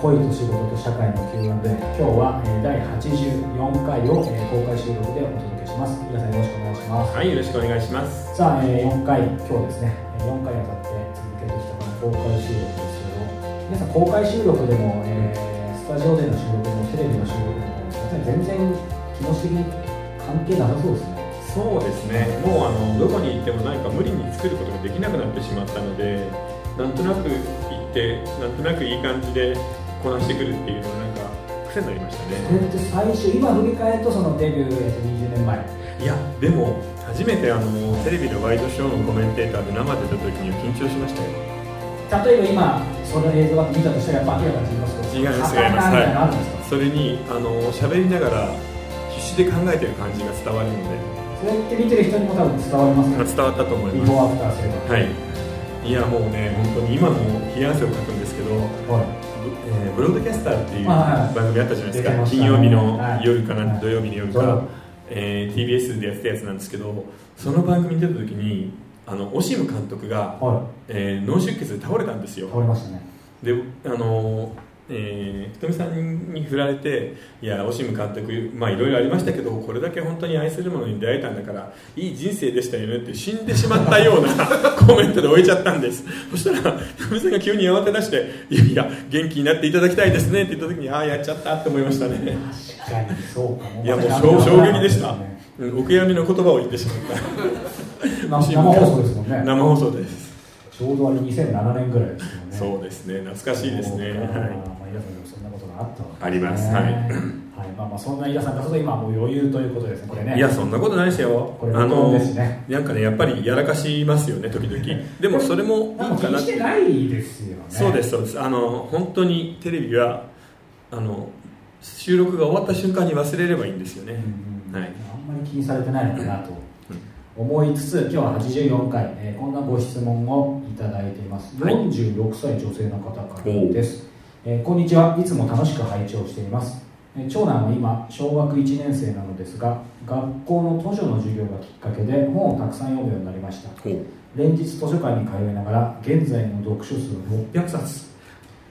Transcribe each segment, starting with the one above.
恋と仕事と社会の Q&A 今日はえー第84回をえー公開収録でお届けします。皆さんよろしくお願いします。はい、よろしくお願いします。さあ、えー4回今日ですね。えー4回にわたって続けてきたこの公開収録ですけど皆さん公開収録でも、えースタジオでの収録でもテレビの収録でも全然気持ち的に関係なさそうですね。そうですね、もうあのどこに行っても何か無理に作ることができなくなってしまったので、なんとなく行って、なんとなくいい感じでこなしてくるっていうのがなんか癖になりましたね。最初今振り返るとそのデビュー、えーと20年前いや、でも初めてあのテレビのワイドショーのコメンテーターで生で出た時には緊張しましたよ。例えば今その映像が見たとしたらやっぱ明らかに違いますけど違います硬いなみたいなのあるんはですか、い。それにあの喋りながら必死で考えてる感じが伝わるので、それって見てる人にも多分伝わりますね伝わったと思います。ビフォーアフターすればはい。いやもうね本当に今も冷や汗をかくんですけど。はいえーブロードキャスターっていうはい番組あったじゃないですか、金曜日のはい。夜かな、はい。土曜日の夜か、えー TBS でやってたやつなんですけどその番組に出た時にあのオシム監督が、はえー脳出血で倒れたんですいよ。倒れましたね。であのえー、瞳さんに振られていやオシム監督まあいろいろありましたけどこれだけ本当に愛するものに出会えたんだからいい人生でしたよねって死んでしまったような コメントで終えちゃったんです。そしたら瞳さんが急に慌て出していやいや元気になっていただきたいですねって言った時にああやっちゃったって思いましたね。確かにそうかも。いやもう衝撃でした。ねうんお悔やみの言葉を言ってしまった。な生放送ですもんね。生放送です。ちょうどあれ2007年ぐらいですよね。そうですね。懐かしいですね。はいまあ、イラさんにもそんなことがあったわけあります。ねはい。はい。まあまあそんなイラさんからすると今はもう余裕ということですね。これねいやそんなことないですよ。これ録音ですね。なんかねやっぱりやらかしますよね時々。でもそれもいいかなにしてないですよね。そうですそうです。あの本当にテレビはあの収録が終わった瞬間に忘れればいいんですよね、うんうんはい。あんまり気にされてないのかなと思いつつ今日は84回、えーこんなご質問をいただいています、はい。46歳女性の方からです、えーこんにちは。いつも楽しく拝聴しています、えー長男は今小学1年生なのですが学校の図書の授業がきっかけで本をたくさん読むようになりました。連日図書館に通いながら現在の読書数600冊。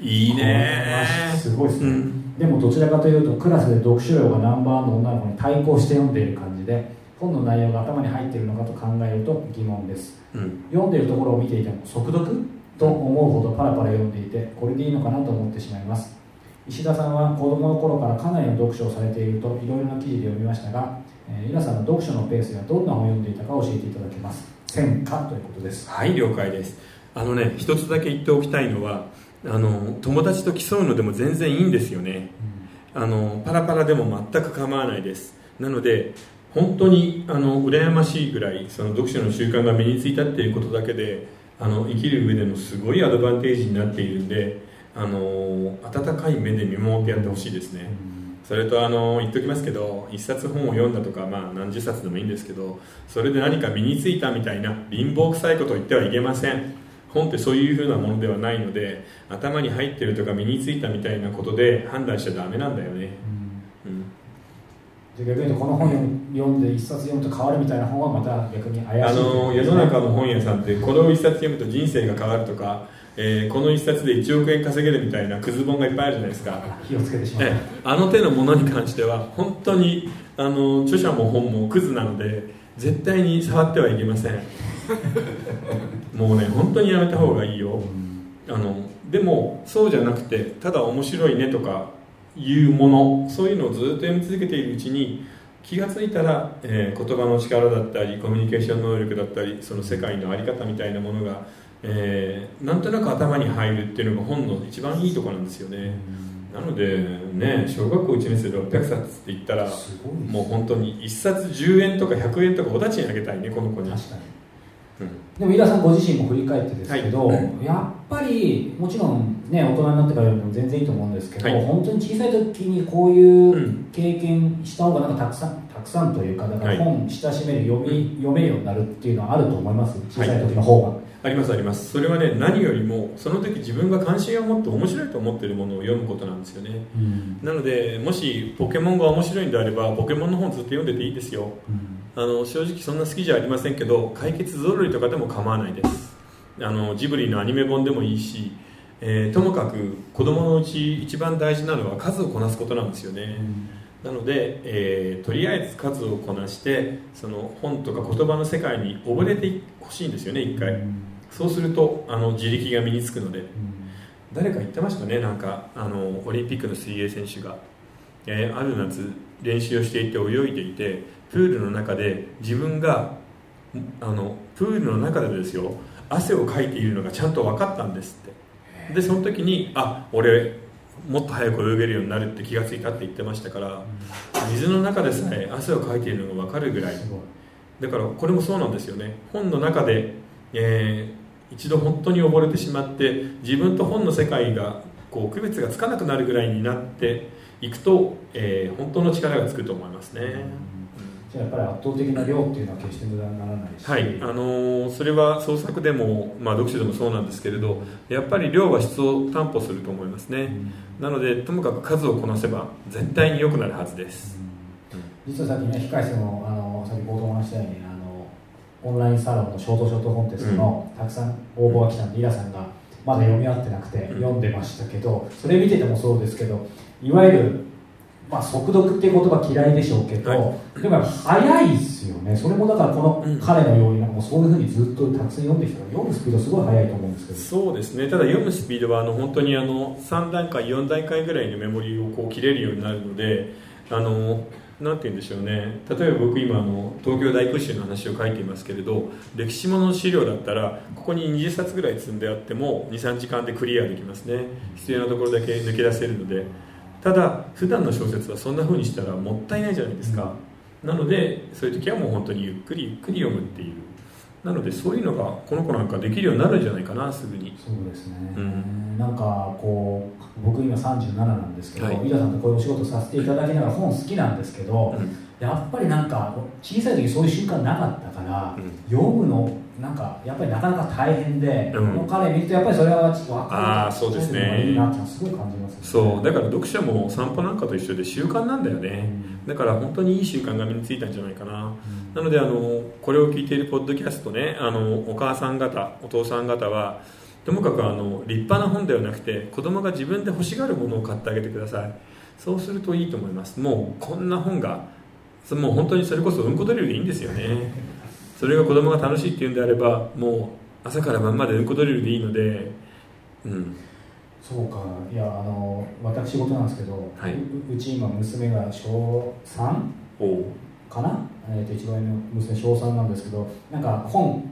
いいね。すごいですね、うん。でもどちらかというとクラスで読書量がナンバーワンの女の子に対抗して読んでいる感じで本の内容が頭に入っているのかと考えると疑問です。うん。読んでいるところを見ていても速読？と思うほどパラパラ読んでいてこれでいいのかなと思ってしまいます。石田さんは子供の頃からかなりの読書をされているといろいろな記事で読みましたが、えー、皆さんの読書のペースやどんな本を読んでいたか教えていただけます。せんかということです。はい了解です。あのね一つだけ言っておきたいのはあの友達と競うのでも全然いいんですよね。あのパラパラでも全く構わないです。なので本当にあの羨ましいぐらいその読書の習慣が身についたっていうことだけであの生きる上でのすごいアドバンテージになっているんであの温かい目で見守ってやってほしいですね。それとあの言っときますけど一冊本を読んだとか、まあ、何十冊でもいいんですけどそれで何か身についたみたいな貧乏臭いことを言ってはいけません。本ってそういうふうなものではないので頭に入ってるとか身についたみたいなことで判断しちゃダメなんだよね、うん、逆に言うとこの本読んで一冊読むと変わるみたいな本はまた逆に怪しいあの世の中の本屋さんってこれを一冊読むと人生が変わるとか、えーこの一冊で1億円稼げるみたいなクズ本がいっぱいあるじゃないですか。火をつけてしまう。えあの手のものに関しては本当にあの著者も本もクズなので絶対に触ってはいけません。もうね本当にやめた方がいいよ。あのでもそうじゃなくてただ面白いねとかいうもの。そういうのをずっと読み続けているうちに気がついたら、えー言葉の力だったりコミュニケーション能力だったりその世界の在り方みたいなものが、えーなんとなく頭に入るっていうのが本の一番いいところなんですよね。なのでね小学校1年生で600冊って言ったらもう本当に1冊10円とか100円とかお立ちにあげたいねこの子に、でも飯田さんご自身も振り返ってですけど、はい。やっぱりもちろんね大人になってから読んでも全然いいと思うんですけど、はい。本当に小さい時にこういううん。経験した方がなんかたくさんたくさんというかだからはい。本親しめる読み読めるようになるっていうのはあると思います小さい時の方が、ありますあります。それはね何よりもその時自分が関心を持って面白いと思っているものを読むことなんですよね。うん。なのでもしポケモンが面白いんであればポケモンの本ずっと読んでていいですよあの正直そんな好きじゃありませんけど解決ぞろりとかでも構わないです。あのジブリのアニメ本でもいいしえーともかく子供のうち一番大事なのは数をこなすことなんですよね、なので、えーとりあえず数をこなしてその本とか言葉の世界に溺れてほしいんですよね一回、そうするとあの自力が身につくので、誰か言ってましたねなんかあのオリンピックの水泳選手が、えーある夏練習をしていて泳いでいてプールの中で自分があのプールの中でですよ汗をかいているのがちゃんと分かったんですって。でその時にあ俺もっと早く泳げるようになるって気がついたって言ってましたから水の中でさえ汗をかいているのが分かるぐらい。だからこれもそうなんですよね。本の中で、えー一度本当に溺れてしまって自分と本の世界がこう区別がつかなくなるぐらいになっていくと、えー本当の力がつくと思いますね、じゃあやっぱり圧倒的な量っていうのは決して無駄にならないし、はい、あのーそれは創作でも、まあ、読書でもそうなんですけれどやっぱり量は質を担保すると思いますね、うん。なのでともかく数をこなせば絶対に良くなるはずです、実はさっきね控室のあの先冒頭お話ししたようにあのオンラインサロンのショートショートコンテストの、たくさん応募が来たんでイラさんがまだ読み終わってなくてうん。読んでましたけどそれ見ててもそうですけどいわゆる、まあ、速読っていう言葉嫌いでしょうけど、はでも早いですよね。それもだからこのうん。彼のようにもうそういうふうにずっとたくさん読んできたから読むスピードすごい速いと思うんですけど。そうですね。ただ読むスピードはあの本当にあの3段階4段階ぐらいのメモリーをこう切れるようになるのであのなんて言うんでしょうね。例えば僕今あの東京大空襲の話を書いていますけれど歴史ものの資料だったらここに20冊ぐらい積んであっても23時間でクリアできますね。必要なところだけ抜け出せるのでただ普段の小説はそんな風にしたらもったいないじゃないですか、なのでそういう時はもう本当にゆっくりゆっくり読むっていう。なのでそういうのがこの子なんかできるようになるんじゃないかなすぐに。そうですね、うん。なんかこう僕今37なんですけど、はい。井田さんとこういうお仕事させていただきながら本好きなんですけど、うん。やっぱりなんか小さい時そういう習慣なかったから、うん。読むのなんかやっぱりなかなか大変で、うん。この彼見るとやっぱりそれは分かる。そうですね。いいなってすごい感じます、ね、そう。だから読書も散歩なんかと一緒で習慣なんだよね。だから本当にいい習慣が身についたんじゃないかな。なのであのこれを聞いているポッドキャストねあのお母さん方お父さん方はともかくあの立派な本ではなくて子供が自分で欲しがるものを買ってあげてください。そうするといいと思います。もうこんな本がそもう本当にそれこそうんこドリルでいいんですよね それが子供が楽しいっていうんであればもう朝から晩までうんこドリルでいいのでうん。そうか。いやあの私事なんですけど、はい。ううち今娘が小 3? おう。かな、えー、と一番上の娘小3なんですけどなんか本い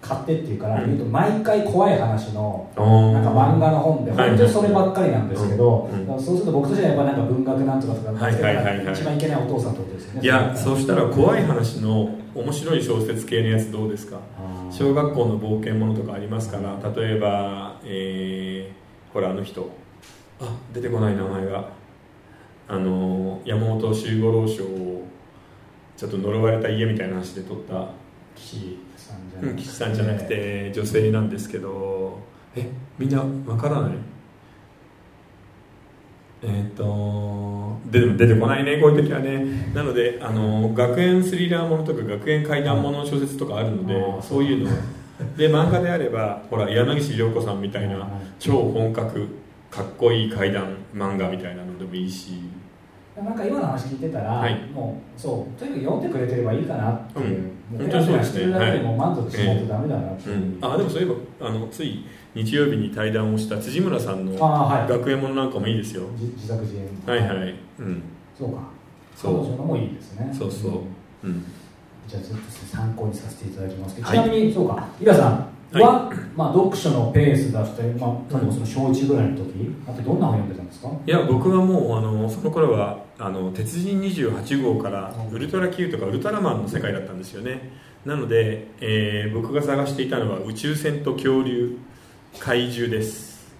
買ってっていうから、うん。言うと毎回怖い話のなんか漫画の本ではい。本当にそればっかりなんですけど、そうすると僕としてはやっぱなんか文学なんとかとか一番いけないお父さんってことですよね。いやそうしたらい怖い話の面白い小説系のやつどうですか？小学校の冒険ものとかありますから例えば、えーほらあの人。あ出てこない名前が。あの山本周五郎賞をちょっと呪われた家みたいな話で撮った岸さんじゃうなんく岸さんじゃなくて女性なんですけどえみんなわからない？えーっとで出てこないねこういう時はね。なのであの学園スリラーものとか学園怪談ものの小説とかあるのでそういうの。で漫画であればほら柳氏涼子さんみたいな超本格かっこいい怪談漫画みたいなのでもいいしなんか今の話聞いてたら、はい。もうそうとにかく読んでくれてればいいかなっていう、うん。もうペラペラしてるだけでも満足しないとダメだなっていう、うん、あでもそういえばあのつい日曜日に対談をした辻村さんの学園ものなんかもいいですよ。自自作自演。はいはい。うん。そうか。そう。彼女のもいいですね。そうそう。ん。うん。じゃあちょっと参考にさせていただきますけど、はい。ちなみにそうか。イラさん。は、まあ、読書のペースだったり、まあ、例えばその小1ぐらいの時あとどんな本読んでたんですか？いや僕はもうあのその頃はあの鉄人28号からウルトラ Q とかウルトラマンの世界だったんですよね。なので、えー僕が探していたのは宇宙船と恐竜怪獣です。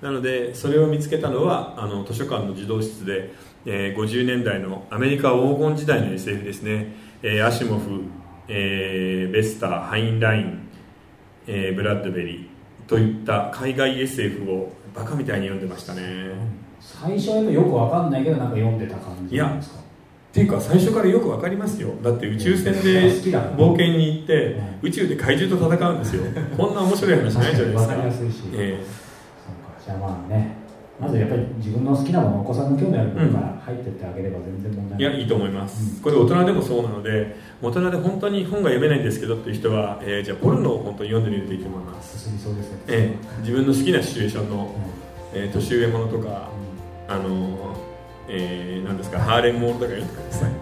なのでそれを見つけたのはあの図書館の児童室で、えー50年代のアメリカ黄金時代の SF ですね、えーアシモフ、えーベスターハインライン、えーブラッドベリーといった海外 SF をバカみたいに読んでましたね、最初はよくわかんないけどなんか読んでた感じなんですか？っていうか最初からよくわかりますよ。だって宇宙船で冒険に行ってうん。宇宙で怪獣と戦うんですよ。こんな面白い話ないじゃないですか。わかりやすいし、えそうか。じゃあまあね。まずやっぱり自分の好きなものお子さんの興味あるものから入ってってあげれば全然問題ない、いやいいと思います、うん。これ大人でもそうなので大人で本当に本が読めないんですけどっていう人は、えーじゃあポルノを本当に読んでみるといいと思います、進みそうですよ。ね、え。ー自分の好きなシチュエーションの、うん。えー年上ものとかあのーえーなんですかハーレムものとか読んでください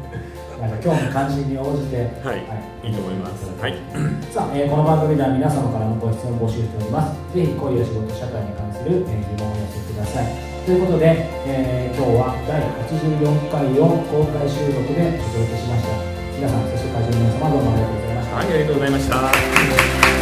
なんか興味関心に応じて、はいいいと思いますはい さあ、えーこの番組では皆様からのご質問を募集しております。ぜひ恋や仕事、社会に関する、えー疑問をお寄せください。ということで、えー今日は第84回を公開収録でお届けしました。皆さん、そして会場の皆様どうもありがとうございました。はいありがとうございました